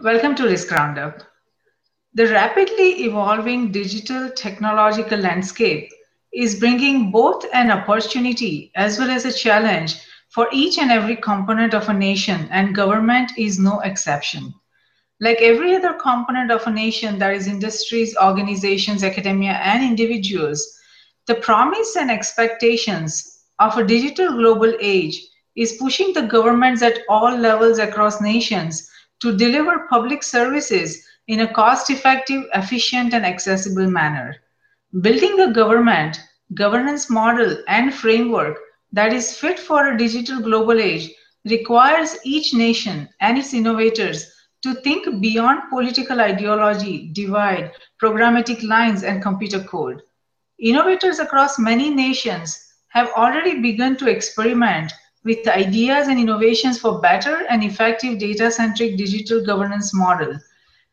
Welcome to Risk Roundup. The rapidly evolving digital technological landscape is bringing both an opportunity as well as a challenge for each and every component of a nation, and government is no exception. Like every other component of a nation, that is industries, organizations, academia, and individuals. The promise and expectations of a digital global age is pushing the governments at all levels across nations to deliver public services in a cost effective, efficient, and accessible manner. Building a government, governance model, and framework that is fit for a digital global age requires each nation and its innovators to think beyond political ideology, divide, programmatic lines, and computer code. Innovators across many nations have already begun to experiment with ideas and innovations for better and effective data-centric digital governance model.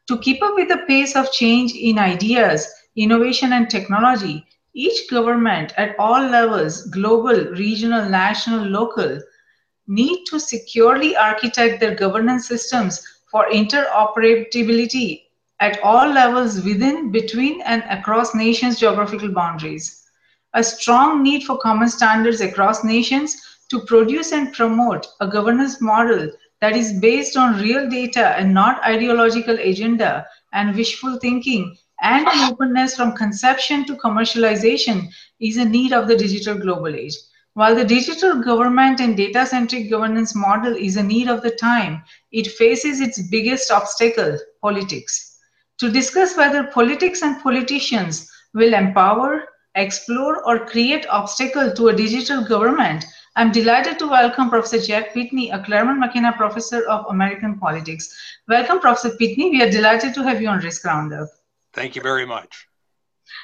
To keep up with the pace of change in ideas, innovation, and technology, each government at all levels, global, regional, national, local, need to securely architect their governance systems for interoperability at all levels within, between, and across nations' geographical boundaries. A strong need for common standards across nations to produce and promote a governance model that is based on real data and not ideological agenda and wishful thinking and an openness from conception to commercialization is a need of the digital global age. While the digital government and data centric governance model is a need of the time, it faces its biggest obstacle politics. To discuss whether politics and politicians will empower, explore, or create obstacle to a digital government, I'm delighted to welcome Professor Jack Pitney, a Claremont McKenna Professor of American Politics. Welcome, Professor Pitney. We are delighted to have you on Risk Roundup. Thank you very much.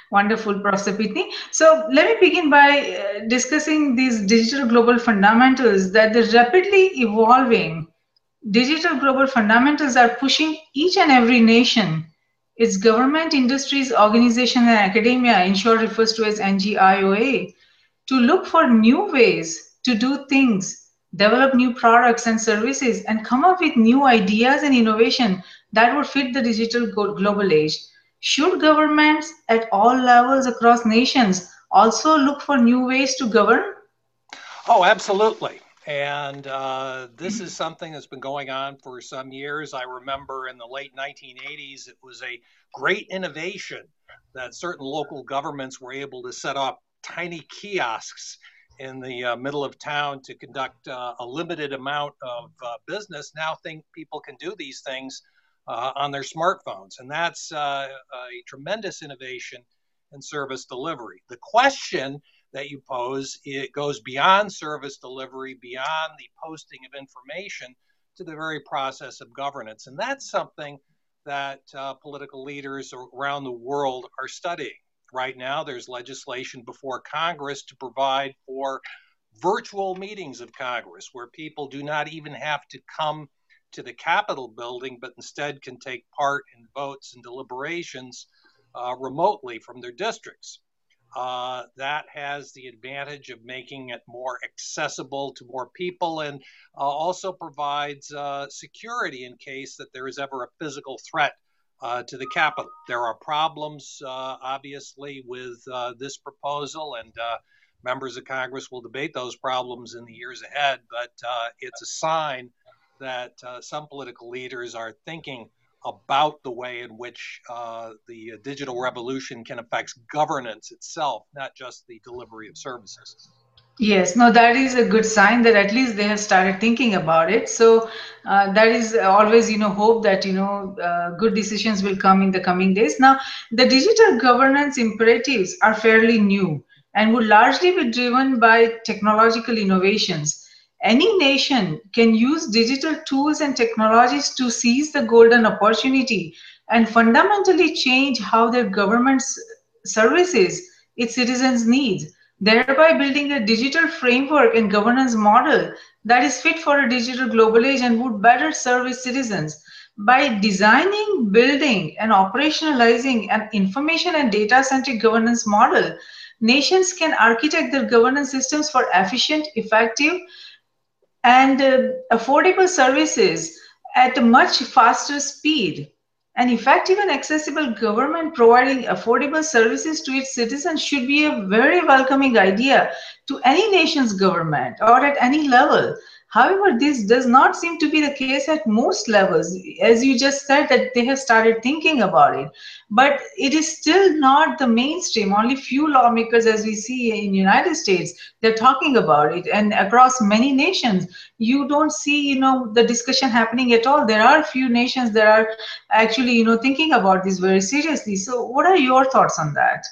Wonderful, Professor Pitney. So let me begin by uh, discussing these digital global fundamentals that the rapidly evolving digital global fundamentals are pushing each and every nation, its government, industries, organization, and academia, in short refers to as NGIOA, to look for new ways to do things, develop new products and services, and come up with new ideas and innovation that would fit the digital global age should governments at all levels across nations also look for new ways to govern? Oh, absolutely. And uh, this is something that's been going on for some years. I remember in the late 1980s, it was a great innovation that certain local governments were able to set up tiny kiosks in the uh, middle of town to conduct uh, a limited amount of uh, business. Now, think people can do these things uh, on their smartphones. And that's uh, a tremendous innovation in service delivery. The question that you pose it goes beyond service delivery, beyond the posting of information to the very process of governance. And that's something that uh, political leaders around the world are studying. Right now, there's legislation before Congress to provide for virtual meetings of Congress where people do not even have to come to the Capitol building, but instead can take part in votes and deliberations uh, remotely from their districts. Uh, that has the advantage of making it more accessible to more people and uh, also provides uh, security in case that there is ever a physical threat uh, to the Capitol. There are problems, uh, obviously, with this proposal, and members of Congress will debate those problems in the years ahead, but it's a sign that uh, some political leaders are thinking about the way in which uh, the digital revolution can affect governance itself, not just the delivery of services. Yes, no, that is a good sign that at least they have started thinking about it. So uh, that is always, you know, hope that you know uh, good decisions will come in the coming days. Now, the digital governance imperatives are fairly new and would largely be driven by technological innovations any nation can use digital tools and technologies to seize the golden opportunity and fundamentally change how their government services its citizens' needs, thereby building a digital framework and governance model that is fit for a digital global age and would better serve its citizens. By designing, building, and operationalizing an information and data centric governance model, nations can architect their governance systems for efficient, effective, and uh, affordable services at a much faster speed. An effective and accessible government providing affordable services to its citizens should be a very welcoming idea to any nation's government or at any level. However, this does not seem to be the case at most levels. As you just said, that they have started thinking about it, but it is still not the mainstream. Only few lawmakers, as we see in United States, they're talking about it, and across many nations, you don't see, you know, the discussion happening at all. There are a few nations that are actually, you know, thinking about this very seriously. So, what are your thoughts on that?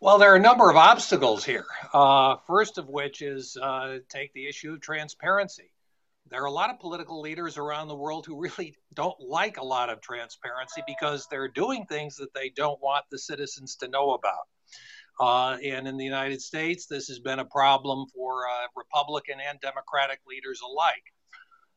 Well, there are a number of obstacles here. Uh, first of which is uh, take the issue of transparency. There are a lot of political leaders around the world who really don't like a lot of transparency because they're doing things that they don't want the citizens to know about. Uh, and in the United States, this has been a problem for uh, Republican and Democratic leaders alike.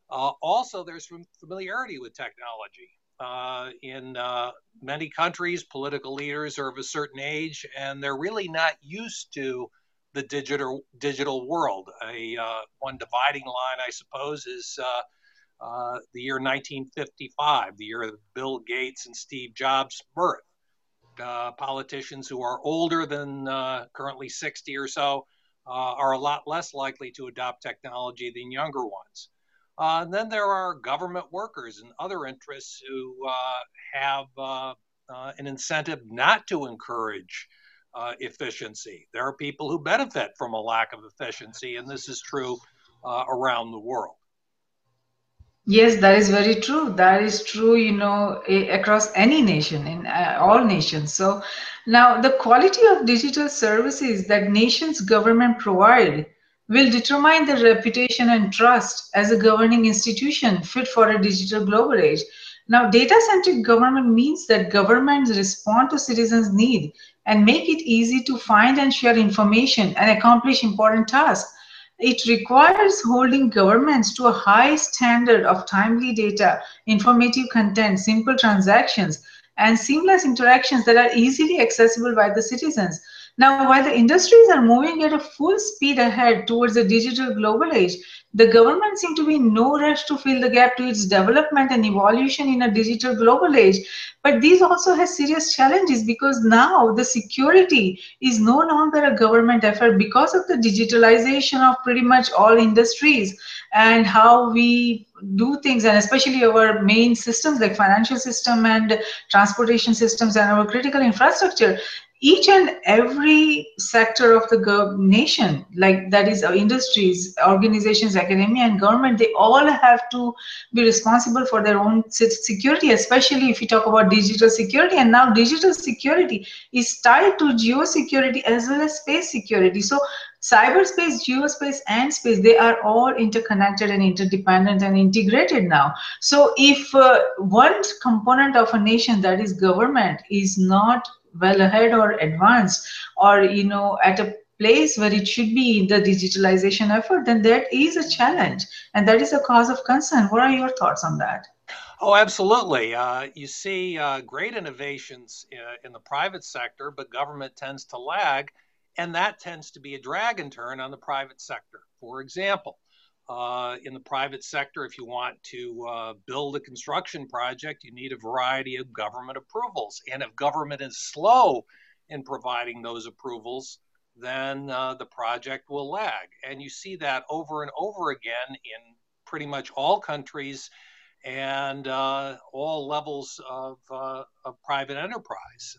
Uh, also, there's familiarity with technology. Uh, in uh, many countries, political leaders are of a certain age and they're really not used to the digital digital world. A uh, one dividing line, I suppose, is uh, uh, the year 1955, the year of Bill Gates and Steve Jobs' birth. Uh, politicians who are older than currently 60 or so are a lot less likely to adopt technology than younger ones. Uh, and then there are government workers and other interests who uh, have uh, uh an incentive not to encourage uh, efficiency. There are people who benefit from a lack of efficiency, and this is true uh, around the world. Yes, that is very true. That is true, you know, across any nation, in all nations. So now the quality of digital services that nations government provide will determine the reputation and trust as a governing institution fit for a digital global age. Now, data-centric government means that governments respond to citizens' need and make it easy to find and share information and accomplish important tasks. It requires holding governments to a high standard of timely data, informative content, simple transactions, and seamless interactions that are easily accessible by the citizens. Now, while the industries are moving at a full speed ahead towards a digital global age, the government seems to be in no rush to fill the gap to its development and evolution in a digital global age. But these also has serious challenges because now the security is no longer a government effort because of the digitalization of pretty much all industries and how we do things and especially our main systems like financial system and transportation systems and our critical infrastructure each and every sector of the nation, like that is our industries, organizations, academia, and government, they all have to be responsible for their own security, especially if you talk about digital security. And now digital security is tied to geosecurity as well as space security. So cyberspace, geospace, and space, they are all interconnected and interdependent and integrated now. So if uh, one component of a nation, that is government, is not well ahead or advanced or you know at a place where it should be in the digitalization effort then that is a challenge and that is a cause of concern what are your thoughts on that Oh, absolutely. Uh, you see uh, great innovations uh, in, the private sector, but government tends to lag, and that tends to be a drag in turn on the private sector. For example, uh, in the private sector, if you want to uh, build a construction project, you need a variety of government approvals. And if government is slow in providing those approvals, then uh, the project will lag. And you see that over and over again in pretty much all countries and uh, all levels of, uh, of private enterprise.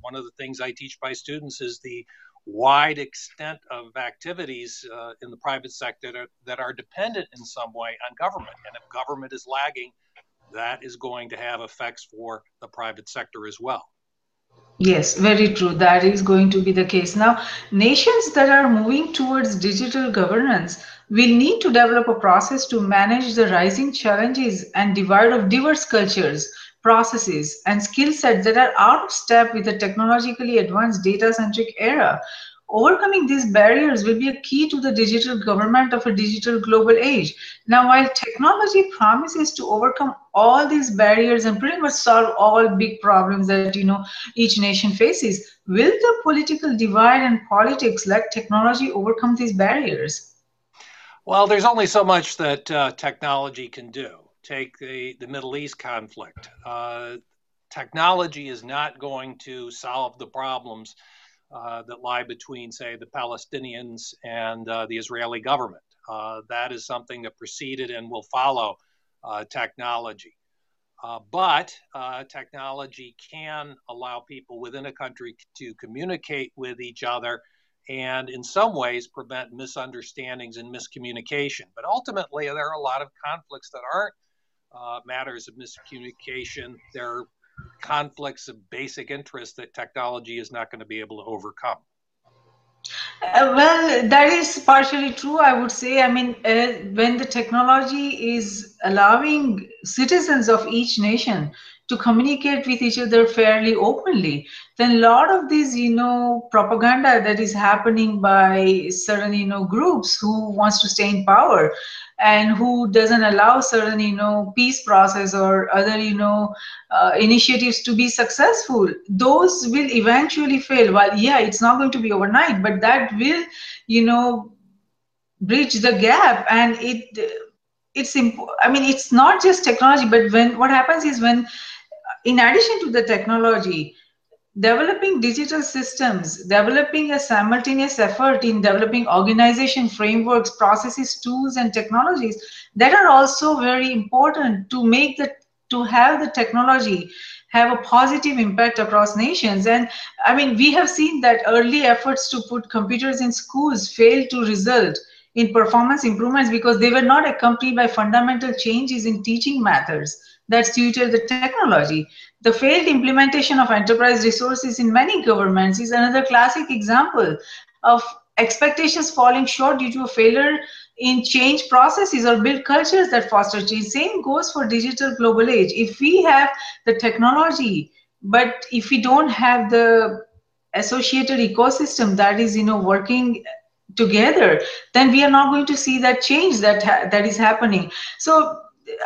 One of the things I teach my students is the wide extent of activities uh, in the private sector that are, that are dependent in some way on government. And if government is lagging, that is going to have effects for the private sector as well. Yes, very true. That is going to be the case. Now, nations that are moving towards digital governance will need to develop a process to manage the rising challenges and divide of diverse cultures, processes, and skill sets that are out of step with the technologically advanced data centric era. Overcoming these barriers will be a key to the digital government of a digital global age. Now, while technology promises to overcome all these barriers and pretty much solve all big problems that you know each nation faces, will the political divide and politics let technology overcome these barriers? Well, there's only so much that uh, technology can do take the, the Middle East conflict. Uh, technology is not going to solve the problems uh, that lie between, say, the Palestinians and uh, the Israeli government. Uh, that is something that preceded and will follow uh, technology. Uh, but technology can allow people within a country to communicate with each other and in some ways prevent misunderstandings and miscommunication. But ultimately, there are a lot of conflicts that aren't uh, matters of miscommunication. There are conflicts of basic interest that technology is not going to be able to overcome. Uh, well, that is partially true, I would say. I mean, uh, when the technology is allowing citizens of each nation to communicate with each other fairly openly then a lot of this you know propaganda that is happening by certain you know groups who wants to stay in power and who doesn't allow certain you know peace process or other you know uh, initiatives to be successful those will eventually fail. Well yeah it's not going to be overnight but that will you know bridge the gap. And it it's imp- i mean it's not just technology but when what happens is when in addition to the technology, developing digital systems, developing a simultaneous effort in developing organization frameworks, processes, tools, and technologies that are also very important to make the to have the technology have a positive impact across nations. And I mean, we have seen that early efforts to put computers in schools failed to result in performance improvements because they were not accompanied by fundamental changes in teaching methods that suited the technology. The failed implementation of enterprise resources in many governments is another classic example of expectations falling short due to a failure in change processes or build cultures that foster change. Same goes for digital global age. If we have the technology, but if we don't have the associated ecosystem that is, you know, working together, then we are not going to see that change that that is happening. So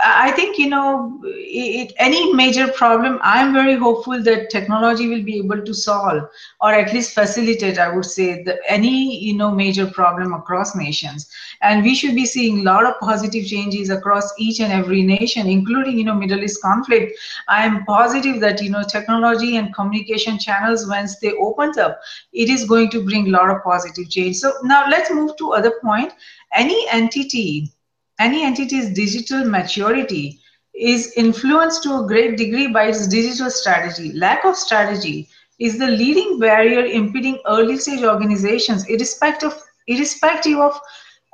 I think you know it, any major problem. I'm very hopeful that technology will be able to solve or at least facilitate. I would say the, any you know major problem across nations, and we should be seeing a lot of positive changes across each and every nation, including you know Middle East conflict. I am positive that you know technology and communication channels once they opens up, it is going to bring a lot of positive change. So now let's move to other point. Any entity any entity's digital maturity is influenced to a great degree by its digital strategy. Lack of strategy is the leading barrier impeding early stage organizations, irrespective, irrespective of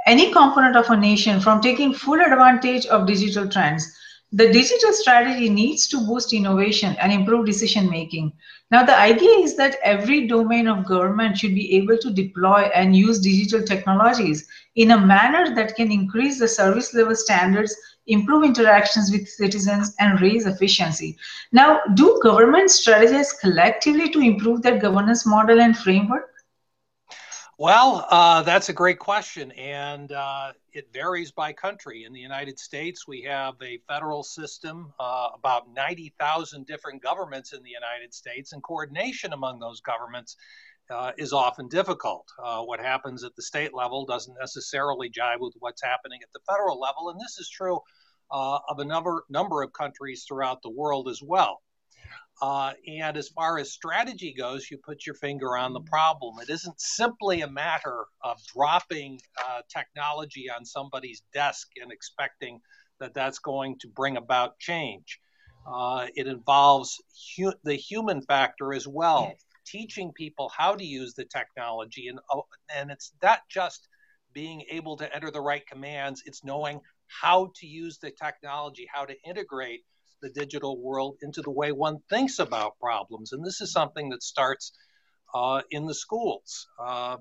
any component of a nation, from taking full advantage of digital trends. The digital strategy needs to boost innovation and improve decision making. Now, the idea is that every domain of government should be able to deploy and use digital technologies in a manner that can increase the service level standards, improve interactions with citizens, and raise efficiency. Now, do governments strategize collectively to improve their governance model and framework? Well, uh, that's a great question, and uh, it varies by country. In the United States, we have a federal system, uh, about 90,000 different governments in the United States, and coordination among those governments uh, is often difficult. Uh, what happens at the state level doesn't necessarily jive with what's happening at the federal level, and this is true uh, of a number number of countries throughout the world as well. Uh, and as far as strategy goes, you put your finger on the problem. It isn't simply a matter of dropping uh, technology on somebody's desk and expecting that that's going to bring about change. Uh, it involves hu- the human factor as well, teaching people how to use the technology, and oh, and it's not just being able to enter the right commands; it's knowing how to use the technology, how to integrate the digital world into the way one thinks about problems. And this is something that starts uh, in the schools. Uh,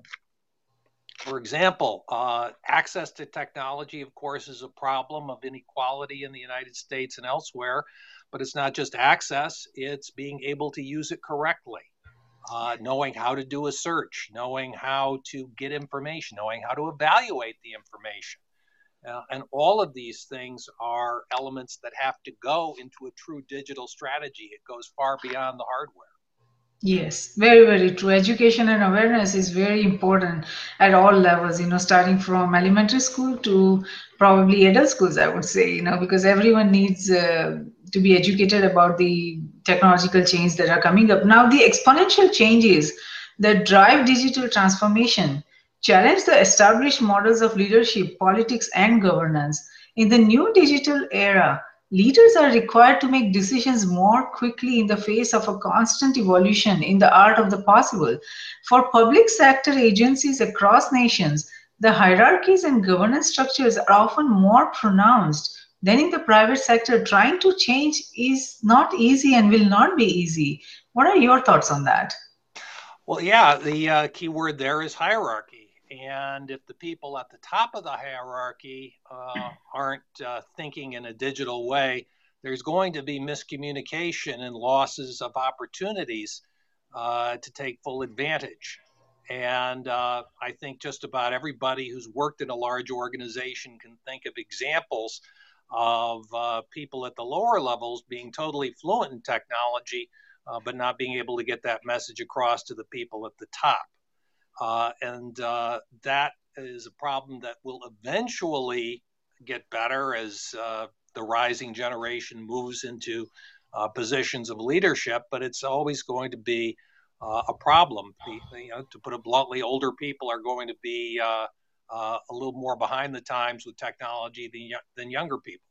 for example, uh, access to technology, of course, is a problem of inequality in the United States and elsewhere. But it's not just access, it's being able to use it correctly. Uh, knowing how to do a search, knowing how to get information, knowing how to evaluate the information. Uh, and all of these things are elements that have to go into a true digital strategy. It goes far beyond the hardware. Yes, very, very true. Education and awareness is very important at all levels, you know, starting from elementary school to probably adult schools, I would say, you know, because everyone needs uh, to be educated about the technological change that are coming up. Now, the exponential changes that drive digital transformation challenge the established models of leadership, politics, and governance. In the new digital era, Leaders are required to make decisions more quickly in the face of a constant evolution in the art of the possible. For public sector agencies across nations, the hierarchies and governance structures are often more pronounced than in the private sector. Trying to change is not easy and will not be easy. What are your thoughts on that? Well, yeah, the uh, key word there is hierarchy. And if the people at the top of the hierarchy uh, aren't uh, thinking in a digital way, there's going to be miscommunication and losses of opportunities uh, to take full advantage. And uh, I think just about everybody who's worked in a large organization can think of examples of uh, people at the lower levels being totally fluent in technology, uh, but not being able to get that message across to the people at the top. Uh, and uh, that is a problem that will eventually get better as uh, the rising generation moves into uh, positions of leadership, but it's always going to be uh, a problem. You know, to put it bluntly, older people are going to be uh, a little more behind the times with technology than, than younger people.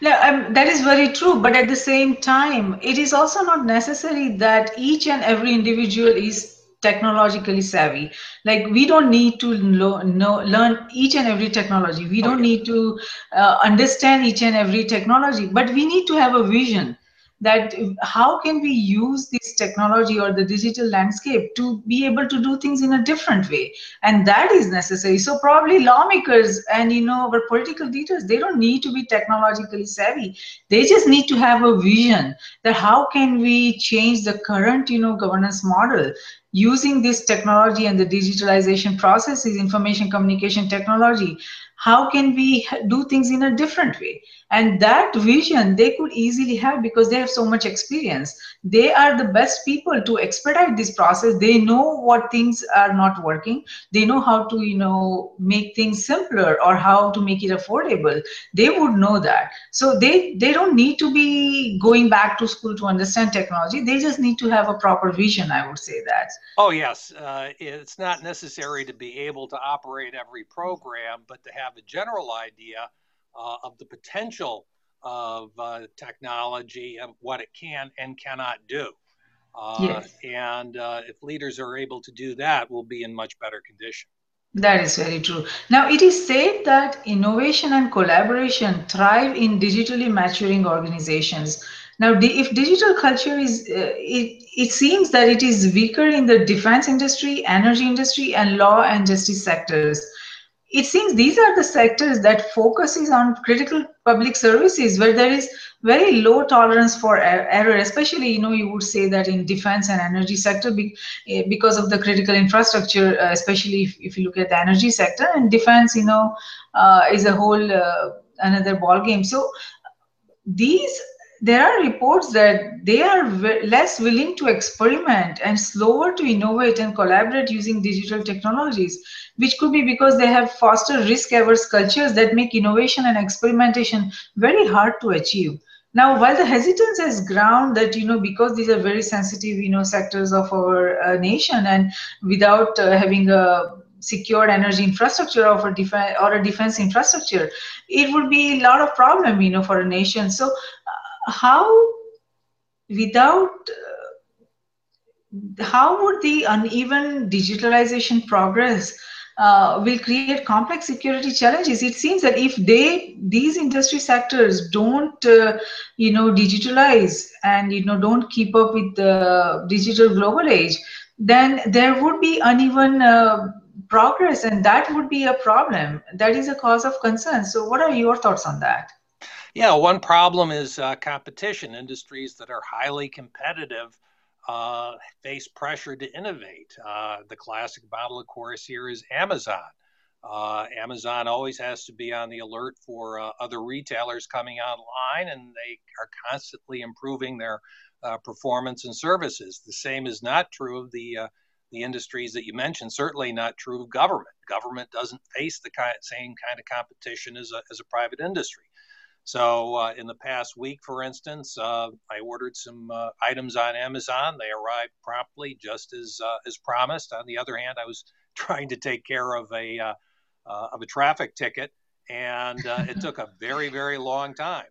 Yeah, um, that is very true. But at the same time, it is also not necessary that each and every individual is technologically savvy. Like we don't need to lo- know, learn each and every technology. We don't okay. need to uh, understand each and every technology but we need to have a vision that how can we use this technology or the digital landscape to be able to do things in a different way. And that is necessary. So probably lawmakers and you know our political leaders they don't need to be technologically savvy. They just need to have a vision that how can we change the current you know governance model using this technology and the digitalization process processes information communication technology how can we do things in a different way and that vision they could easily have because they have so much experience. They are the best people to expedite this process. They know what things are not working. They know how to you know make things simpler or how to make it affordable. They would know that. So they they don't need to be going back to school to understand technology. They just need to have a proper vision i would say that. Oh yes. Uh, it's not necessary to be able to operate every program but to have a general idea uh, of the potential of uh, technology and what it can and cannot do. Uh, yes. And uh, if leaders are able to do that, we'll be in much better condition. That is very true. Now, it is said that innovation and collaboration thrive in digitally maturing organizations. Now, if digital culture is, uh, it, it seems that it is weaker in the defense industry, energy industry, and law and justice sectors it seems these are the sectors that focuses on critical public services where there is very low tolerance for error especially you know you would say that in defense and energy sector eh, because of the critical infrastructure uh, especially if, if you look at the energy sector and defense you know uh, is a whole uh, another ball game so these there are reports that they are less willing to experiment and slower to innovate and collaborate using digital technologies, which could be because they have foster risk averse cultures that make innovation and experimentation very hard to achieve. Now, while the hesitance has ground that, you know, because these are very sensitive, you know, sectors of our uh, nation and without uh, having a secured energy infrastructure or a defense or a defense infrastructure, it would be a lot of problem, you know, for a nation. So how without uh, how would the uneven digitalization progress uh, will create complex security challenges? It seems that if they these industry sectors don't uh, you know digitalize and you know don't keep up with the digital global age then there would be uneven uh, progress and that would be a problem. That is a cause of concern. So what are your thoughts on that yeah, one problem is uh, competition. Industries that are highly competitive uh, face pressure to innovate. Uh, the classic model, of course, here is Amazon. Uh, Amazon always has to be on the alert for uh, other retailers coming online, and they are constantly improving their uh, performance and services. The same is not true of the the industries that you mentioned. Certainly not true of government. Government doesn't face the kind, same kind of competition as a, as a private industry. So, uh, in the past week, for instance, uh, I ordered some uh, items on Amazon. They arrived promptly, just as uh, as promised. On the other hand, I was trying to take care of a uh, uh, of a traffic ticket, and it took a very very long time.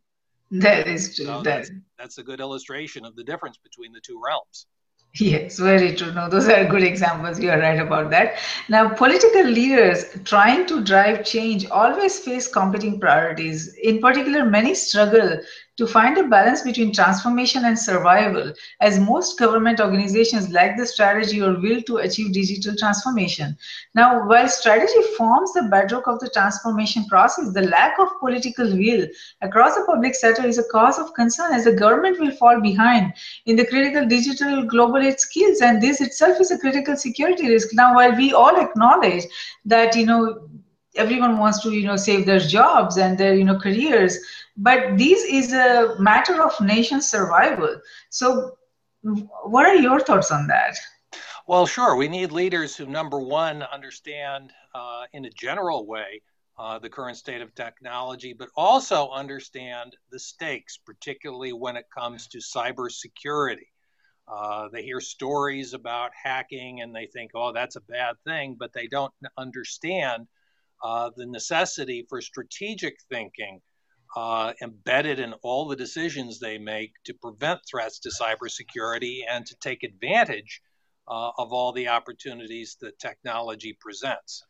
That is true. So that's, that's a good illustration of the difference between the two realms. Yes, very true. No, those are good examples. You are right about that. Now, political leaders trying to drive change always face competing priorities. In particular, many struggle to find a balance between transformation and survival, as most government organizations lack the strategy or will to achieve digital transformation. Now, while strategy forms the bedrock of the transformation process, the lack of political will across the public sector is a cause of concern as the government will fall behind in the critical digital global age skills, and this itself is a critical security risk. Now, while we all acknowledge that, you know, everyone wants to you know save their jobs and their you know careers but this is a matter of nation survival. So what are your thoughts on that? Well sure. We need leaders who number one understand uh, in a general way uh, the current state of technology but also understand the stakes particularly when it comes to cybersecurity. Uh, they hear stories about hacking and they think, oh, that's a bad thing, but they don't understand uh, the necessity for strategic thinking uh, embedded in all the decisions they make to prevent threats to cybersecurity and to take advantage uh, of all the opportunities that technology presents.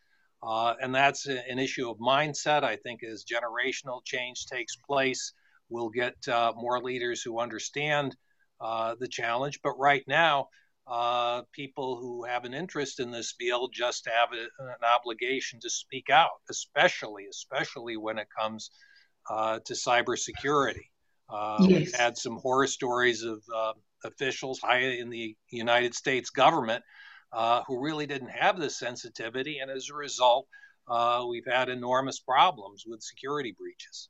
Uh, and that's an issue of mindset. I think as generational change takes place, we'll get uh, more leaders who understand uh, the challenge. But right now, uh, people who have an interest in this field just have a, an obligation to speak out, especially especially when it comes uh, to cybersecurity. Uh, yes. We've had some horror stories of uh, officials high in the United States government uh, who really didn't have this sensitivity, and as a result, uh, we've had enormous problems with security breaches.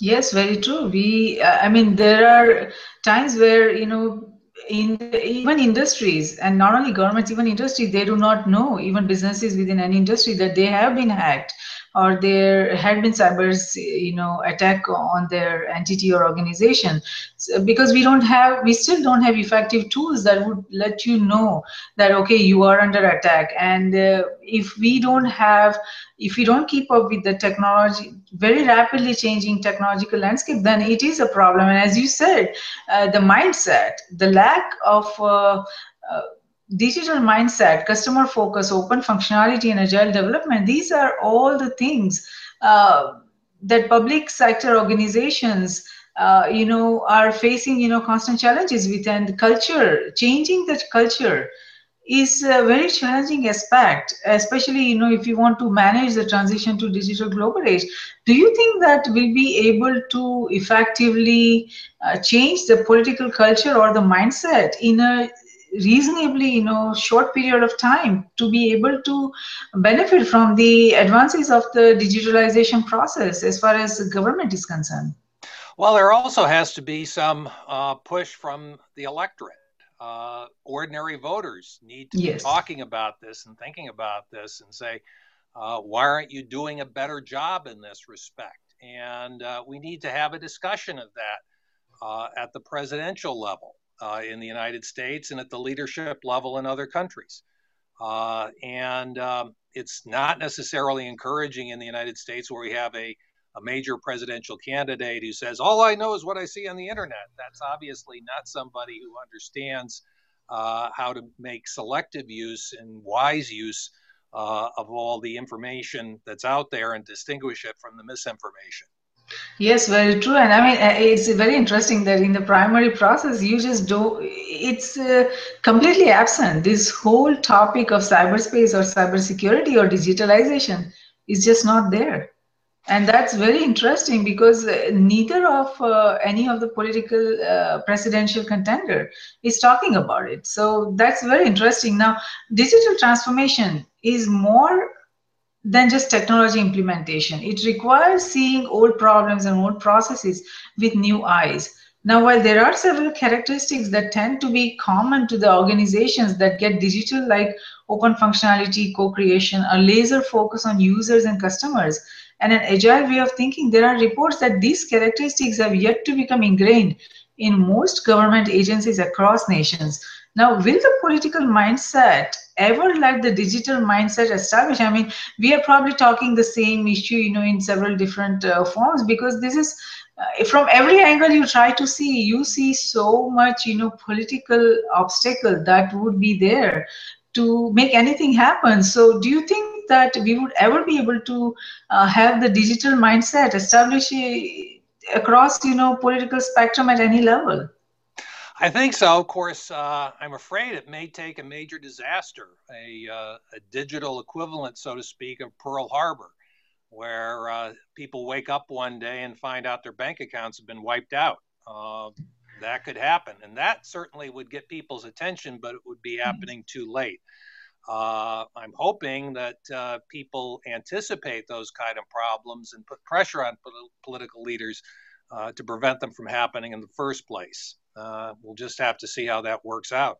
Yes, very true. We, I mean, there are times where you know in even industries and not only governments even industry they do not know even businesses within an industry that they have been hacked or there had been cyber you know attack on their entity or organization. So because we don't have we still don't have effective tools that would let you know that okay you are under attack. And uh, if we don't have if we don't keep up with the technology very rapidly changing technological landscape then it is a problem. And as you said uh, the mindset the lack of uh, uh digital mindset, customer focus, open functionality, and agile development, these are all the things uh, that public sector organizations uh, you know are facing you know constant challenges with. And culture changing that culture is a very challenging aspect especially you know if you want to manage the transition to digital global age. Do you think that we'll be able to effectively uh, change the political culture or the mindset in a reasonably you know short period of time to be able to benefit from the advances of the digitalization process as far as the government is concerned. Well there also has to be some uh, push from the electorate. Uh, ordinary voters need to yes. be talking about this and thinking about this and say uh, why aren't you doing a better job in this respect? And uh, we need to have a discussion of that uh, at the presidential level uh, in the United States and at the leadership level in other countries. Uh, and um, it's not necessarily encouraging in the United States where we have a, a major presidential candidate who says, All I know is what I see on the internet. That's obviously not somebody who understands uh, how to make selective use and wise use uh, of all the information that's out there and distinguish it from the misinformation. Yes, very true. And I mean, uh, it's very interesting that in the primary process, you just do, it's uh, completely absent. This whole topic of cyberspace or cybersecurity or digitalization is just not there. And that's very interesting because uh, neither of uh, any of the political uh, presidential contender is talking about it. So that's very interesting. Now, digital transformation is more than just technology implementation. It requires seeing old problems and old processes with new eyes. Now, while there are several characteristics that tend to be common to the organizations that get digital, like open functionality, co-creation, a laser focus on users and customers, and an agile way of thinking, there are reports that these characteristics have yet to become ingrained in most government agencies across nations. Now, will the political mindset ever let the digital mindset establish? I mean, we are probably talking the same issue, you know, in several different uh, forms because this is uh, from every angle you try to see, you see so much, you know, political obstacle that would be there to make anything happen. So, do you think that we would ever be able to uh, have the digital mindset established uh, across, you know, political spectrum at any level? I think so. Of course, uh, I'm afraid it may take a major disaster, a, uh, a digital equivalent, so to speak, of Pearl Harbor, where uh, people wake up one day and find out their bank accounts have been wiped out. Um, that could happen. And that certainly would get people's attention, but it would be mm-hmm. happening too late. Uh, I'm hoping that uh, people anticipate those kind of problems and put pressure on political leaders uh, to prevent them from happening in the first place uh, we'll just have to see how that works out.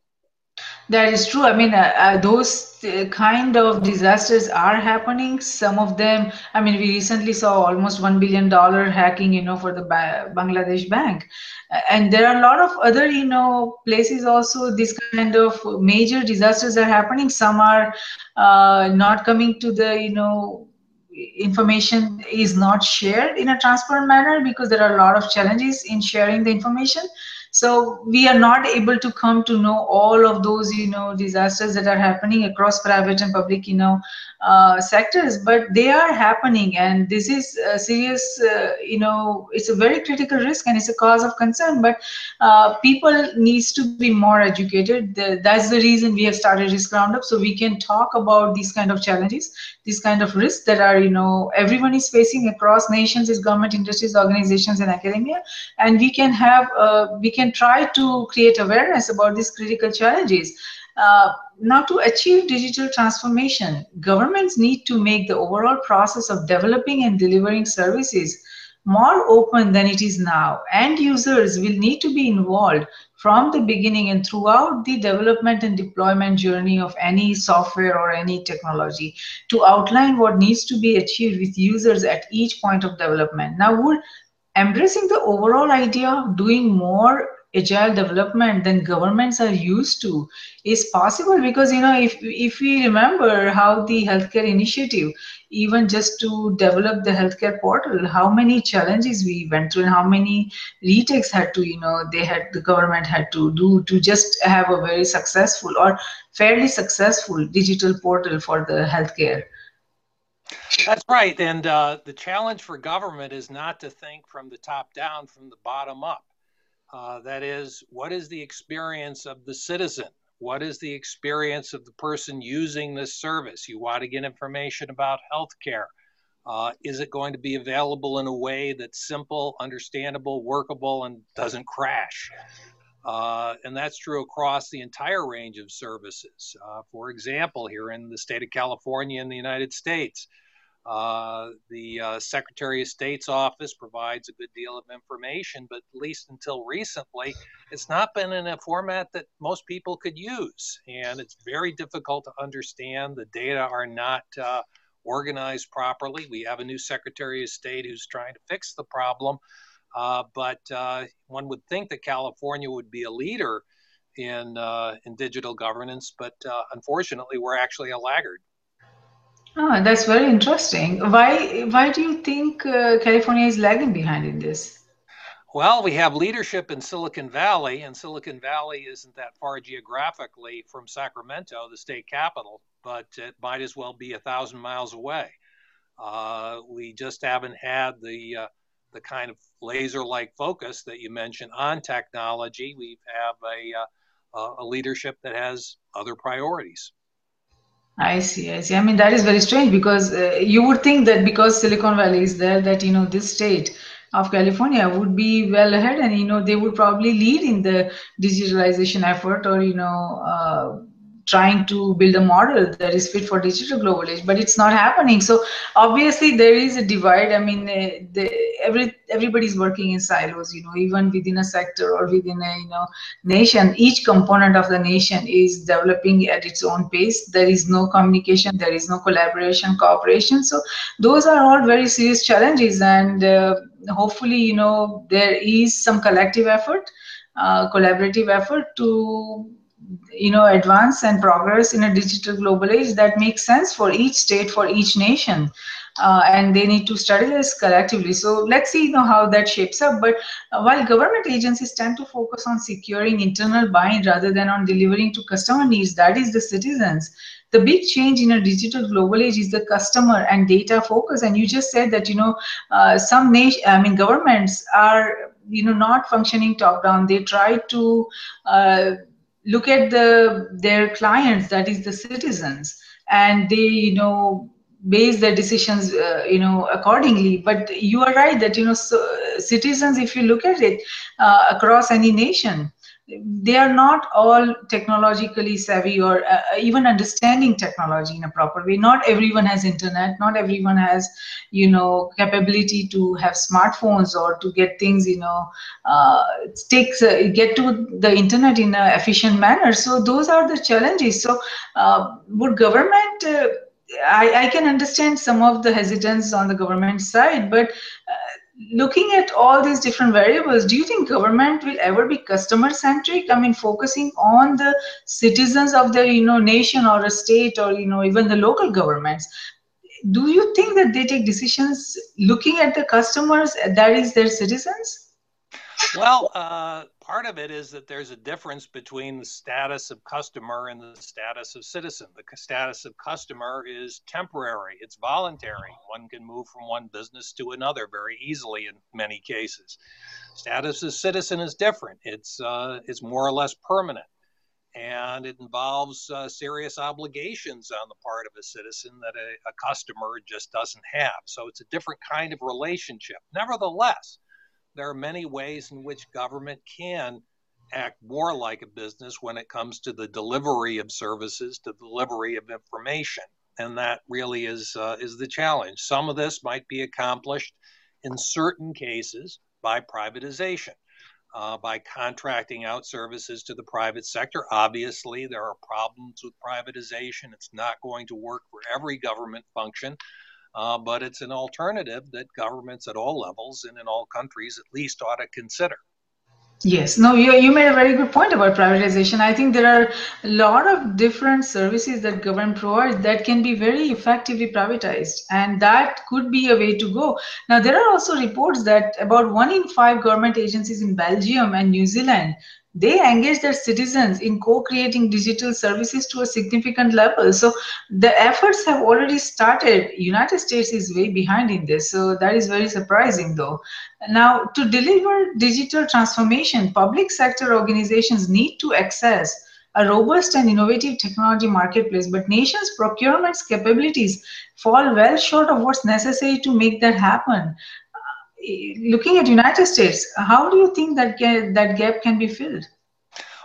That is true. I mean, uh, uh, those uh, kind of disasters are happening. Some of them, I mean, we recently saw almost $1 billion hacking, you know, for the ba- Bangladesh bank. And there are a lot of other, you know, places also, this kind of major disasters are happening. Some are uh, not coming to the, you know, information is not shared in a transparent manner because there are a lot of challenges in sharing the information so we are not able to come to know all of those you know disasters that are happening across private and public you know uh, sectors but they are happening and this is a serious uh, you know it's a very critical risk and it's a cause of concern but uh, people needs to be more educated. The, that's the reason we have started risk roundup so we can talk about these kind of challenges these kind of risks that are you know everyone is facing across nations is government industries organizations and academia and we can have uh, we can try to create awareness about these critical challenges uh, now, to achieve digital transformation, governments need to make the overall process of developing and delivering services more open than it is now. and users will need to be involved from the beginning and throughout the development and deployment journey of any software or any technology to outline what needs to be achieved with users at each point of development. Now, would embracing the overall idea of doing more agile development than governments are used to is possible because you know if if we remember how the healthcare initiative even just to develop the healthcare portal how many challenges we went through and how many retakes had to you know they had the government had to do to just have a very successful or fairly successful digital portal for the healthcare. That's right. And uh, the challenge for government is not to think from the top down from the bottom up uh, that is, what is the experience of the citizen? What is the experience of the person using this service? You want to get information about healthcare. Uh, is it going to be available in a way that's simple, understandable, workable, and doesn't crash? Uh, and that's true across the entire range of services. Uh, for example, here in the state of California in the United States, uh, the uh, Secretary of State's office provides a good deal of information, but at least until recently, it's not been in a format that most people could use. And it's very difficult to understand. The data are not uh, organized properly. We have a new Secretary of State who's trying to fix the problem. Uh, but uh, one would think that California would be a leader in, in digital governance, but unfortunately, we're actually a laggard. Oh, that's very interesting. Why why do you think uh, California is lagging behind in this? Well, we have leadership in Silicon Valley, and Silicon Valley isn't that far geographically from Sacramento, the state capital, but it might as well be a thousand miles away. Uh, we just haven't had the uh, the kind of laser-like focus that you mentioned on technology. We have a, uh, a leadership that has other priorities. I see, I see. I mean, that is very strange because uh, you would think that because Silicon Valley is there, that, you know, this state of California would be well ahead and, you know, they would probably lead in the digitalization effort or, you know, uh, trying to build a model that is fit for digital global age but it's not happening. So obviously there is a divide. I mean uh, the, every everybody's working in silos you know even within a sector or within a you know nation each component of the nation is developing at its own pace. There is no communication there is no collaboration cooperation. So those are all very serious challenges and uh, hopefully you know there is some collective effort uh, collaborative effort to you know advance and progress in a digital global age that makes sense for each state for each nation. Uh, and they need to study this collectively. So let's see you know how that shapes up. But uh, while government agencies tend to focus on securing internal buying rather than on delivering to customer needs that is the citizens. The big change in a digital global age is the customer and data focus. And you just said that you know uh, some nation i mean governments are you know not functioning top down they try to uh, look at the their clients that is the citizens and they you know base their decisions uh, you know accordingly. But you are right that you know so, citizens if you look at it uh, across any nation they are not all technologically savvy or uh, even understanding technology in a proper way. Not everyone has internet. Not everyone has you know capability to have smartphones or to get things you know uh, takes uh, get to the internet in an efficient manner. So those are the challenges. So uh, would government uh, I, I, can understand some of the hesitance on the government side but uh, looking at all these different variables, do you think government will ever be customer centric? I mean, focusing on the citizens of the you know nation or a state or you know even the local governments. Do you think that they take decisions looking at the customers that is their citizens? Well, uh, part of it is that there's a difference between the status of customer and the status of citizen. The status of customer is temporary, it's voluntary. One can move from one business to another very easily in many cases. Status of citizen is different, it's, uh, it's more or less permanent. And it involves uh, serious obligations on the part of a citizen that a, a customer just doesn't have. So it's a different kind of relationship. Nevertheless, there are many ways in which government can act more like a business when it comes to the delivery of services, to delivery of information, and that really is uh, is the challenge. Some of this might be accomplished in certain cases by privatization. Uh, by contracting out services to the private sector. Obviously, there are problems with privatization. It's not going to work for every government function. Uh, but it's an alternative that governments at all levels and in all countries at least ought to consider. Yes, no, you, you made a very good point about privatization. I think there are a lot of different services that government provides that can be very effectively privatized, and that could be a way to go. Now, there are also reports that about one in five government agencies in Belgium and New Zealand they engage their citizens in co-creating digital services to a significant level. So the efforts have already started. United states is way behind in this so that is very surprising though. Now to deliver digital transformation public sector organizations need to access a robust and innovative technology marketplace but nations procurement's capabilities fall well short of what's necessary to make that happen looking at United States, how do you think that ga- that gap can be filled?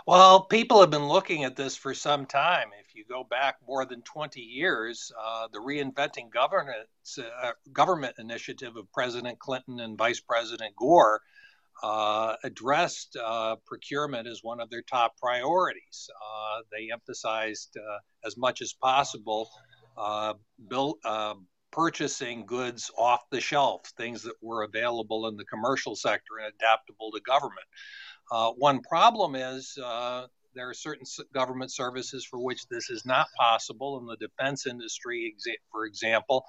Well, people have been looking at this for some time. If you go back more than 20 years, uh, the Reinventing Governance, uh, Government initiative of President Clinton and Vice President Gore uh, addressed uh, procurement as one of their top priorities. Uh, they emphasized uh, as much as possible build, purchasing goods off the shelf, things that were available in the commercial sector and adaptable to government. Uh, one problem is uh, there are certain government services for which this is not possible. In the defense industry, for example,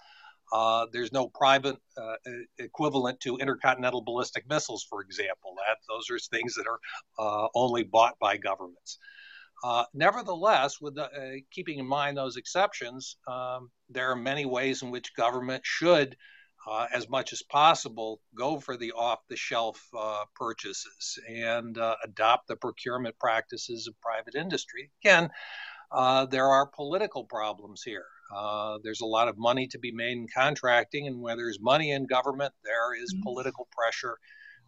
uh, there's no private uh, equivalent to intercontinental ballistic missiles, for example. That those are things that are uh, only bought by governments. Uh, nevertheless, with the, uh, keeping in mind those exceptions, um, there are many ways in which government should, uh, as much as possible, go for the off-the-shelf uh, purchases and uh, adopt the procurement practices of private industry. Again, uh, there are political problems here. there's a lot of money to be made in contracting, and where there's money in government, there is mm-hmm. political pressure.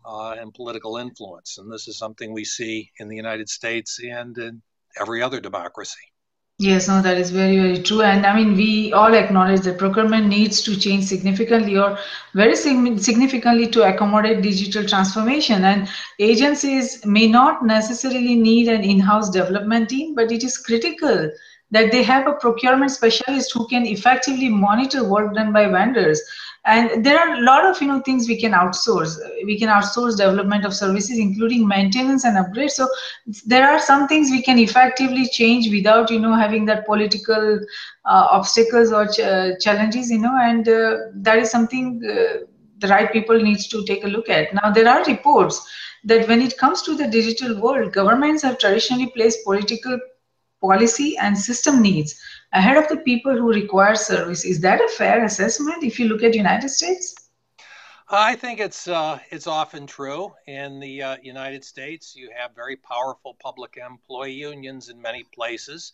and political influence. And this is something we see in the United States and in every other democracy. Yes, no, that is very, very true. And I mean, we all acknowledge that procurement needs to change significantly or very significantly to accommodate digital transformation. And agencies may not necessarily need an in house development team, but it is critical that they have a procurement specialist who can effectively monitor work done by vendors and there are a lot of you know things we can outsource. We can outsource development of services including maintenance and upgrade so there are some things we can effectively change without you know having that political uh, obstacles or ch challenges you know and uh, that is something uh, the right people needs to take a look at. Now there are reports that when it comes to the digital world governments have traditionally placed political policy and system needs ahead of the people who require service. Is that a fair assessment if you look at United States? I think it's uh, it's often true. In the uh, United States, you have very powerful public employee unions in many places,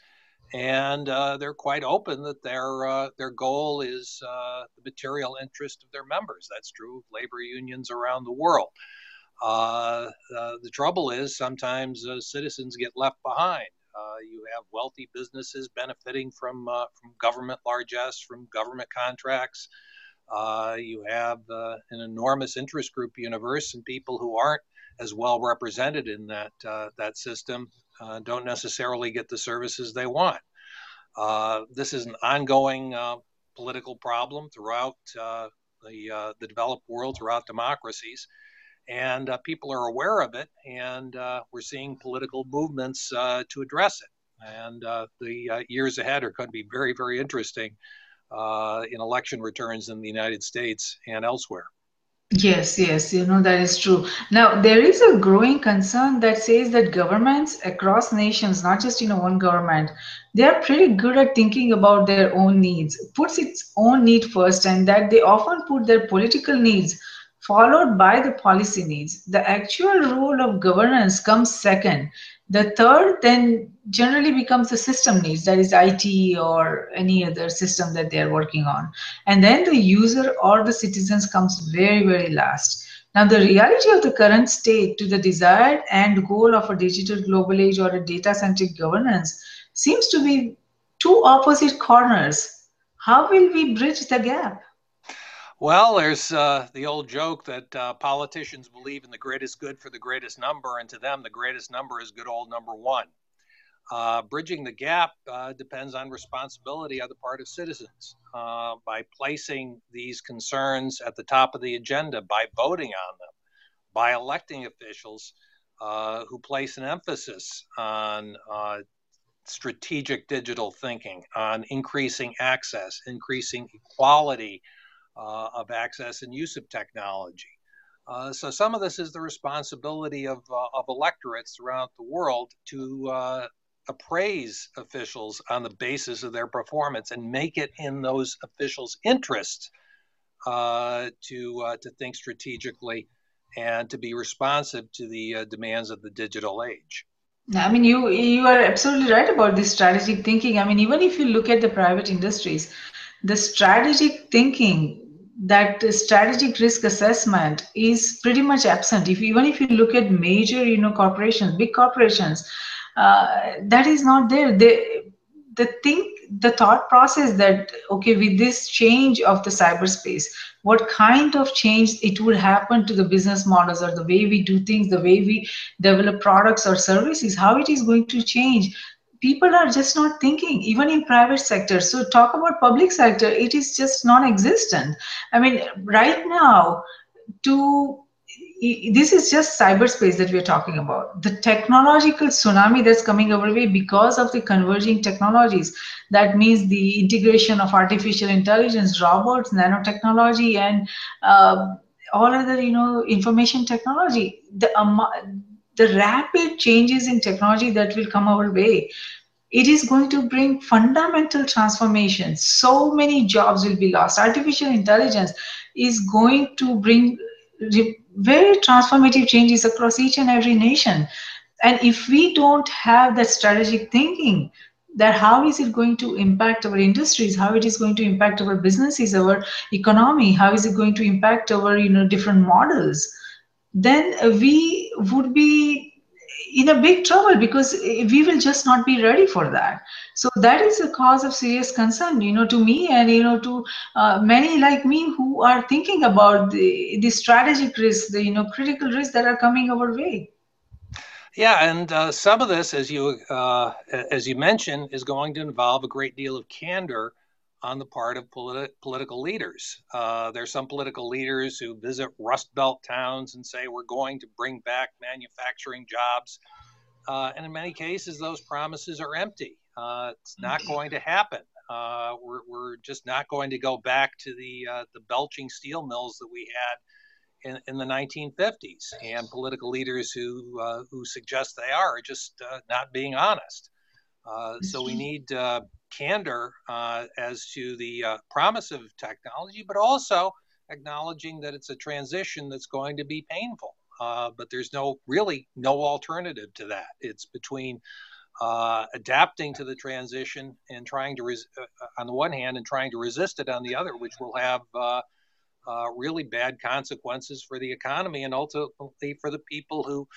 and uh, they're quite open that their uh, their goal is uh, the material interest of their members. That's true of labor unions around the world. Uh, the trouble is sometimes citizens get left behind. Uh, you have wealthy businesses benefiting from uh, from government largesse, from government contracts. Uh, you have uh, an enormous interest group universe, and people who aren't as well represented in that uh, that system uh, don't necessarily get the services they want. this is an ongoing political problem throughout the the developed world, throughout democracies and uh, people are aware of it, and uh, we're seeing political movements uh, to address it. And uh, the uh, years ahead are going to be very, very interesting in election returns in the United States and elsewhere. Yes, yes, you know, that is true. Now, there is a growing concern that says that governments across nations, not just, you know, one government, they are pretty good at thinking about their own needs, puts its own need first, and that they often put their political needs followed by the policy needs. The actual role of governance comes second. The third then generally becomes the system needs, that is IT or any other system that they're working on. And then the user or the citizens comes very, very last. Now, the reality of the current state to the desired end goal of a digital global age or a data-centric governance seems to be two opposite corners. How will we bridge the gap? Well, there's uh, the old joke that uh, politicians believe in the greatest good for the greatest number, and to them, the greatest number is good old number one. Uh, bridging the gap uh, depends on responsibility on the part of citizens uh, by placing these concerns at the top of the agenda, by voting on them, by electing officials uh, who place an emphasis on strategic digital thinking, on increasing access, increasing equality uh, of access and use of technology. Uh, so some of this is the responsibility of, uh, of electorates throughout the world to uh, appraise officials on the basis of their performance and make it in those officials' interest uh, to, to think strategically and to be responsive to the demands of the digital age. I mean, you you are absolutely right about this strategic thinking. I mean, even if you look at the private industries, the strategic thinking that strategic risk assessment is pretty much absent. If even if you look at major, you know, corporations, big corporations, uh, that is not there. They, the think, the thought process that okay, with this change of the cyberspace, what kind of change it would happen to the business models or the way we do things, the way we develop products or services, how it is going to change people are just not thinking even in private sector. So talk about public sector it is just non-existent. I mean right now to this is just cyberspace that we're talking about. The technological tsunami that's coming our way because of the converging technologies. That means the integration of artificial intelligence robots nanotechnology and uh, all other you know information technology. The um, the rapid changes in technology that will come our way it is going to bring fundamental transformation. So many jobs will be lost. Artificial intelligence is going to bring very transformative changes across each and every nation. And if we don't have that strategic thinking that how is it going to impact our industries? How it is going to impact our businesses our economy? How is it going to impact our you know different models then we would be in a big trouble because we will just not be ready for that. So that is a cause of serious concern you know to me and you know to uh, many like me who are thinking about the, the strategic risks the you know critical risks that are coming our way. Yeah, and uh, some of this, as you uh, as you mentioned, is going to involve a great deal of candor on the part of politi- political leaders. Uh, are some political leaders who visit Rust Belt towns and say we're going to bring back manufacturing jobs, uh, and in many cases, those promises are empty. Uh, it's not mm-hmm. going to happen. Uh, we're, we're just not going to go back to the the belching steel mills that we had in, in the 1950s, and political leaders who uh, who suggest they are are just uh, not being honest. Uh, so we need uh, candor uh, as to the uh, promise of technology, but also acknowledging that it's a transition that's going to be painful. but there's no really no alternative to that. It's between adapting to the transition and trying to, res- on the one hand, and trying to resist it on the other, which will have uh, really bad consequences for the economy and ultimately for the people who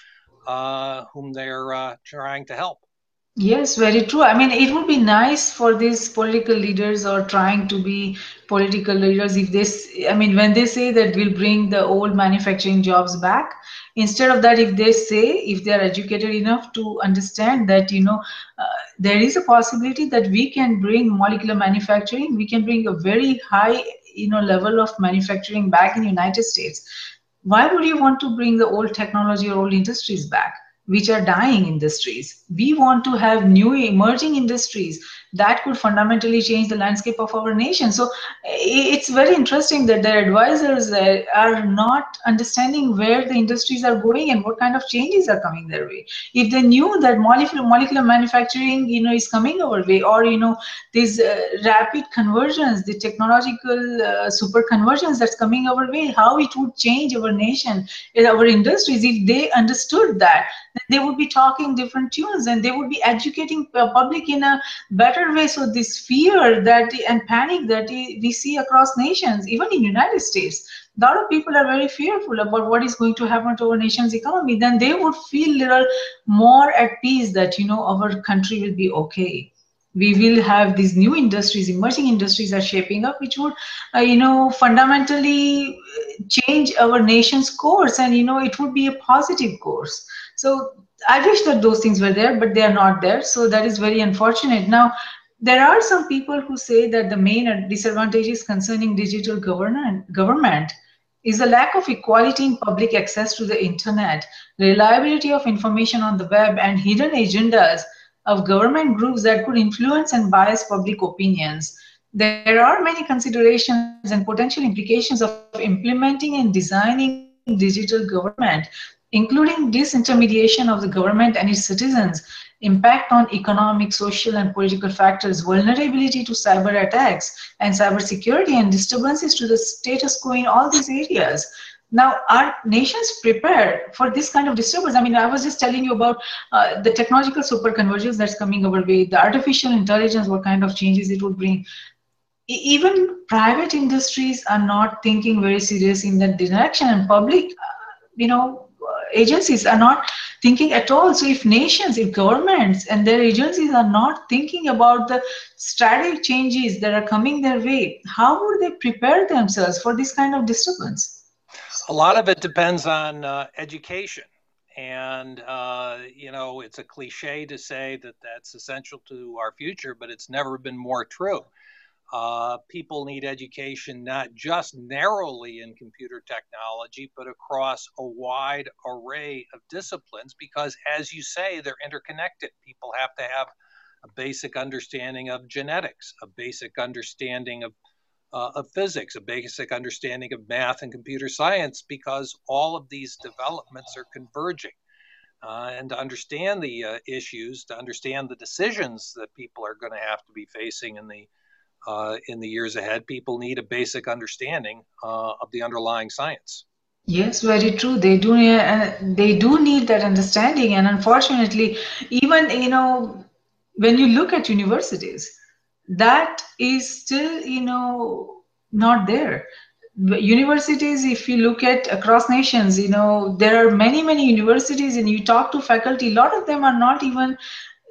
uh, whom they're uh, trying to help. Yes, very true. I mean, it would be nice for these political leaders or trying to be political leaders if this, I mean, when they say that we'll bring the old manufacturing jobs back, instead of that, if they say, if they're educated enough to understand that, you know, uh, there is a possibility that we can bring molecular manufacturing, we can bring a very high you know level of manufacturing back in united states why would you want to bring the old technology or old industries back which are dying industries. We want to have new emerging industries that could fundamentally change the landscape of our nation. So it's very interesting that their advisors are not understanding where the industries are going and what kind of changes are coming their way. If they knew that molecular molecular manufacturing, you know, is coming our way, or you know, these uh, rapid conversions, the technological uh, super convergence that's coming our way, how it would change our nation, our industries. If they understood that, they would be talking different tunes and they would be educating the public in a better way so this fear that and panic that we see across nations even in united states a lot of people are very fearful about what is going to happen to our nation's economy. Then they would feel little more at peace that you know our country will be okay. We will have these new industries emerging industries are shaping up which would uh, you know fundamentally change our nation's course. And you know it would be a positive course. So I wish that those things were there, but they are not there. So that is very unfortunate. Now, there are some people who say that the main disadvantages concerning digital government, is the lack of equality in public access to the internet, reliability of information on the web, and hidden agendas of government groups that could influence and bias public opinions. There are many considerations and potential implications of implementing and designing digital government including disintermediation of the government and its citizens, impact on economic, social, and political factors, vulnerability to cyber attacks and cyber security, and disturbances to the status quo in all these areas. Now, are nations prepared for this kind of disturbance? I mean, I was just telling you about uh, the technological superconvergence that's coming our way, the artificial intelligence, what kind of changes it would bring. Even private industries are not thinking very serious in that direction, and public, uh, you know, agencies are not thinking at all. So if nations, if governments and their agencies are not thinking about the strategic changes that are coming their way, how would they prepare themselves for this kind of disturbance? A lot of it depends on uh, education. And, uh, you know, it's a cliche to say that that's essential to our future, but it's never been more true. Uh, people need education not just narrowly in computer technology, but across a wide array of disciplines because, as you say, they're interconnected. People have to have a basic understanding of genetics, a basic understanding of, uh, of physics, a basic understanding of math and computer science because all of these developments are converging. Uh, and to understand the uh, issues, to understand the decisions that people are going to have to be facing in the uh, in the years ahead, people need a basic understanding uh, of the underlying science. Yes, very true. They do. Uh, they do need that understanding, and unfortunately, even you know, when you look at universities, that is still you know not there. Universities, if you look at across nations, you know there are many many universities, and you talk to faculty. A lot of them are not even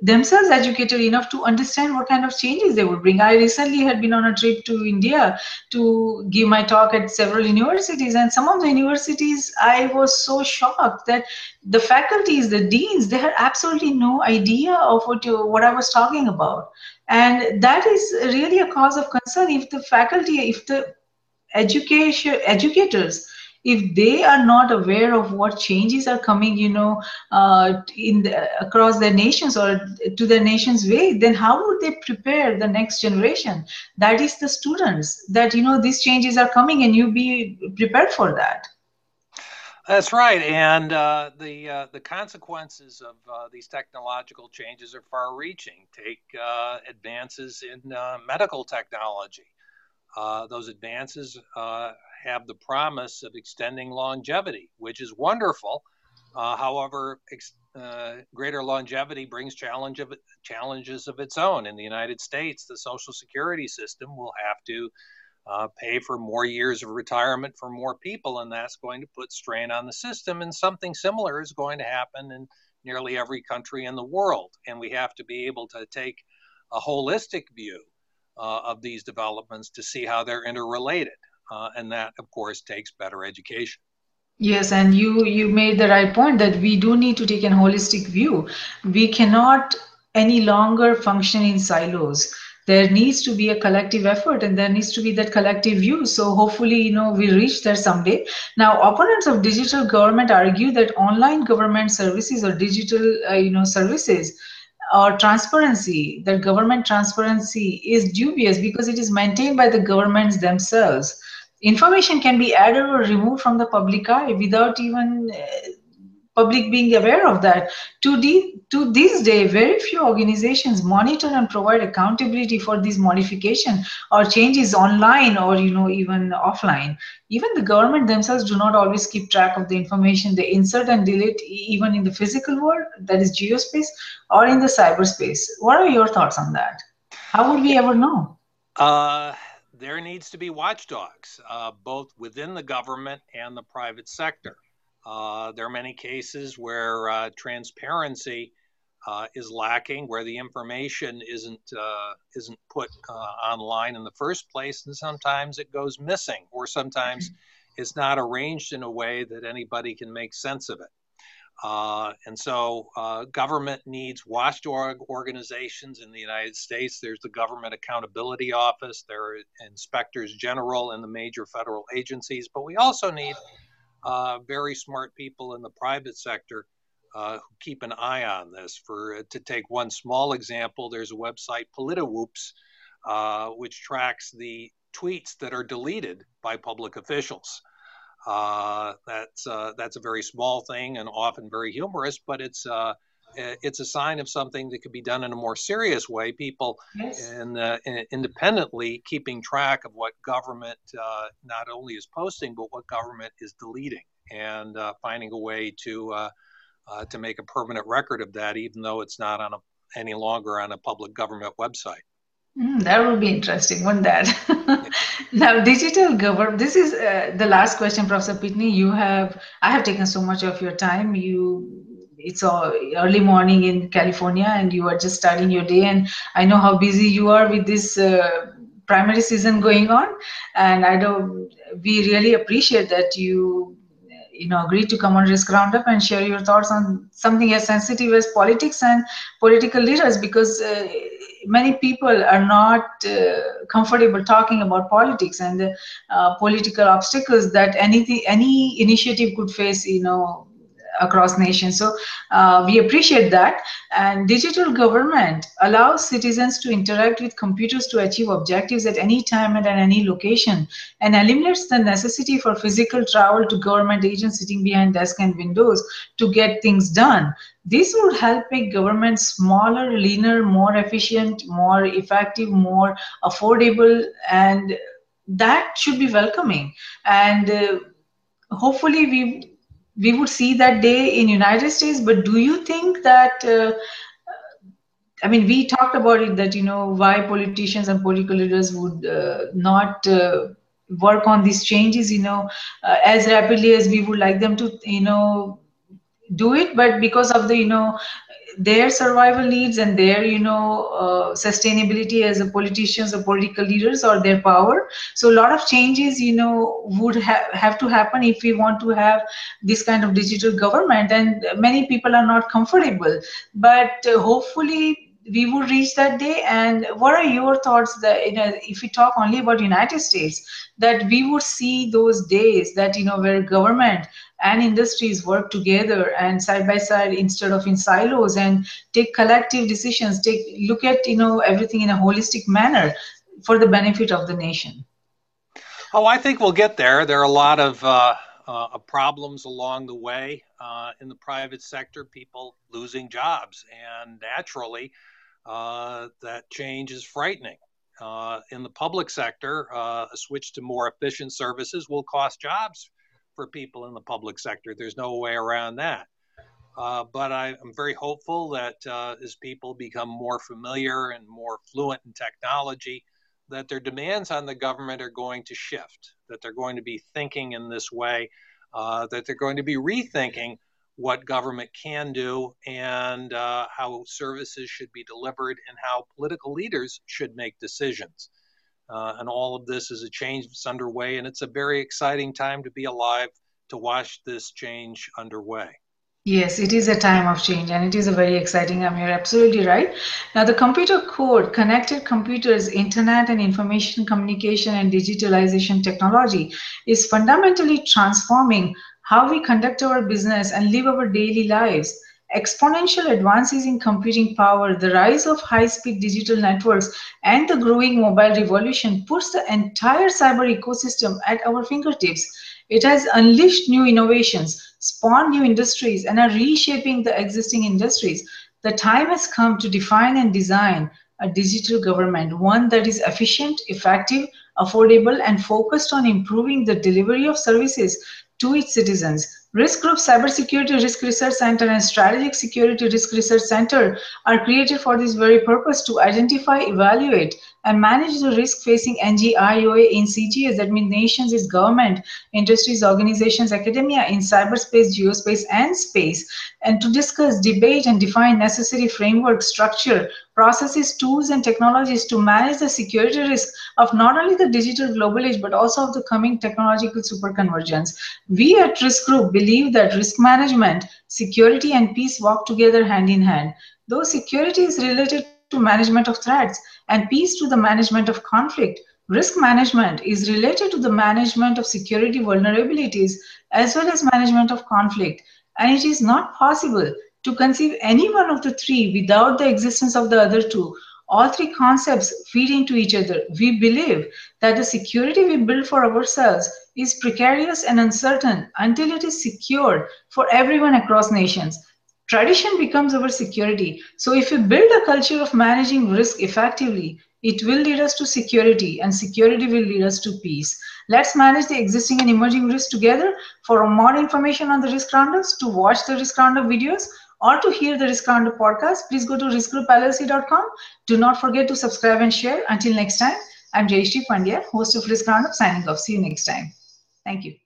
themselves educated enough to understand what kind of changes they would bring. I recently had been on a trip to India to give my talk at several universities, and some of the universities I was so shocked that the faculties, the deans, they had absolutely no idea of what you, what I was talking about, and that is really a cause of concern. If the faculty, if the education educators if they are not aware of what changes are coming you know uh, in the, across their nations or to their nation's way then how would they prepare the next generation? That is the students that you know these changes are coming and you be prepared for that. That's right, and uh, the uh, the consequences of uh, these technological changes are far-reaching. Take uh, advances in uh, medical technology; uh, those advances have the promise of extending longevity, which is wonderful. Uh, however, ex- uh, greater longevity brings challenge of, challenges of its own. In the United States, the Social Security system will have to uh, pay for more years of retirement for more people, and that's going to put strain on the system. And something similar is going to happen in nearly every country in the world. And we have to be able to take a holistic view uh, of these developments to see how they're interrelated uh, and that of course takes better education. Yes and you you made the right point that we do need to take a holistic view. We cannot any longer function in silos. There needs to be a collective effort and there needs to be that collective view. So hopefully you know we reach there someday. Now opponents of digital government argue that online government services or digital uh, you know services or transparency that government transparency is dubious because it is maintained by the governments themselves information can be added or removed from the public eye without even uh, public being aware of that. To, de- to this day, very few organizations monitor and provide accountability for these modification or changes online or you know even offline. Even the government themselves do not always keep track of the information they insert and delete even in the physical world, that is geospace, or in the cyberspace. What are your thoughts on that? How would we ever know? Uh there needs to be watchdogs, uh, both within the government and the private sector. Uh, there are many cases where uh, transparency uh, is lacking, where the information isn't uh, isn't put uh, online in the first place, and sometimes it goes missing, or sometimes it's not arranged in a way that anybody can make sense of it. Uh, and so, uh, government needs watchdog organizations in the United States. There's the Government Accountability Office, there are inspectors general in the major federal agencies, but we also need uh, very smart people in the private sector uh, who keep an eye on this. For uh, to take one small example, there's a website, Politwoops, uh, which tracks the tweets that are deleted by public officials. Uh, that's uh, that's a very small thing and often very humorous, but it's uh, it's a sign of something that could be done in a more serious way. People yes. in, uh, independently keeping track of what government uh, not only is posting, but what government is deleting, and uh, finding a way to to make a permanent record of that, even though it's not on a, any longer on a public government website. Mm, that would be interesting, wouldn't that? now, digital government. This is uh, the last question, Professor Pitney. You have, I have taken so much of your time. You, it's all early morning in California, and you are just starting your day. And I know how busy you are with this uh, primary season going on. And I don't. We really appreciate that you you know agreed to come on risk roundup and share your thoughts on something as sensitive as politics and political leaders because uh, many people are not uh, comfortable talking about politics and the uh, political obstacles that anything any initiative could face you know across nations. So uh, we appreciate that. And digital government allows citizens to interact with computers to achieve objectives at any time and at any location and eliminates the necessity for physical travel to government agents sitting behind desks and windows to get things done. This would help make government smaller, leaner, more efficient, more effective, more affordable, and that should be welcoming. And uh, hopefully we we would see that day in United States. But do you think that? Uh, I mean, we talked about it that you know why politicians and political leaders would uh, not uh, work on these changes, you know, uh, as rapidly as we would like them to, you know, do it but because of the you know their survival needs and their you know uh, sustainability as a politicians or political leaders or their power. So a lot of changes you know would ha- have to happen if we want to have this kind of digital government and many people are not comfortable. But uh, hopefully we would reach that day. And what are your thoughts that you know if we talk only about united states that we would see those days that you know where government and industries work together and side by side instead of in silos and take collective decisions take look at you know everything in a holistic manner for the benefit of the nation? Oh i think we'll get there. There are a lot of uh, uh, problems along the way uh, in the private sector people losing jobs. And naturally uh, that change is frightening uh, in the public sector, uh, a switch to more efficient services will cost jobs for people in the public sector. There's no way around that. Uh, but I, am very hopeful that uh, as people become more familiar and more fluent in technology, that their demands on the government are going to shift, that they're going to be thinking in this way, that they're going to be rethinking what government can do and uh, how services should be delivered and how political leaders should make decisions. Uh, and all of this is a change that's underway, and it's a very exciting time to be alive to watch this change underway. Yes, it is a time of change and it is a very exciting. I'm you're absolutely right. Now, the computer code, connected computers, internet and information communication and digitalization technology is fundamentally transforming how we conduct our business and live our daily lives. Exponential advances in computing power, the rise of high speed digital networks, and the growing mobile revolution puts the entire cyber ecosystem at our fingertips. It has unleashed new innovations, spawned new industries, and are reshaping the existing industries. The time has come to define and design a digital government, one that is efficient, effective, affordable, and focused on improving the delivery of services to its citizens. Risk Group Cybersecurity Risk Research Center and Strategic Security Risk Research Center are created for this very purpose to identify, evaluate, and manage the risk facing NGIOA in CGS, that means nations, is government, industries, organizations, academia in cyberspace, geospace, and space, and to discuss, debate, and define necessary framework, structure, processes, tools, and technologies to manage the security risk of not only the digital global age, but also of the coming technological superconvergence. We at Risk Group believe that risk management, security, and peace walk together hand in hand. Though security is related to management of threats and peace to the management of conflict, risk management is related to the management of security vulnerabilities as well as management of conflict. And it is not possible to conceive any one of the three without the existence of the other two. All three concepts feed into each other. We believe that the security we build for ourselves is precarious and uncertain until it is secured for everyone across nations. Tradition becomes our security. So, if we build a culture of managing risk effectively, it will lead us to security, and security will lead us to peace. Let's manage the existing and emerging risks together. For more information on the risk roundups, to watch the risk roundup videos, or to hear the Risk Roundup podcast, please go to riskgroupllc.com. Do not forget to subscribe and share. Until next time, I'm Jayashree Pandya, host of Risk Roundup, signing off. See you next time. Thank you.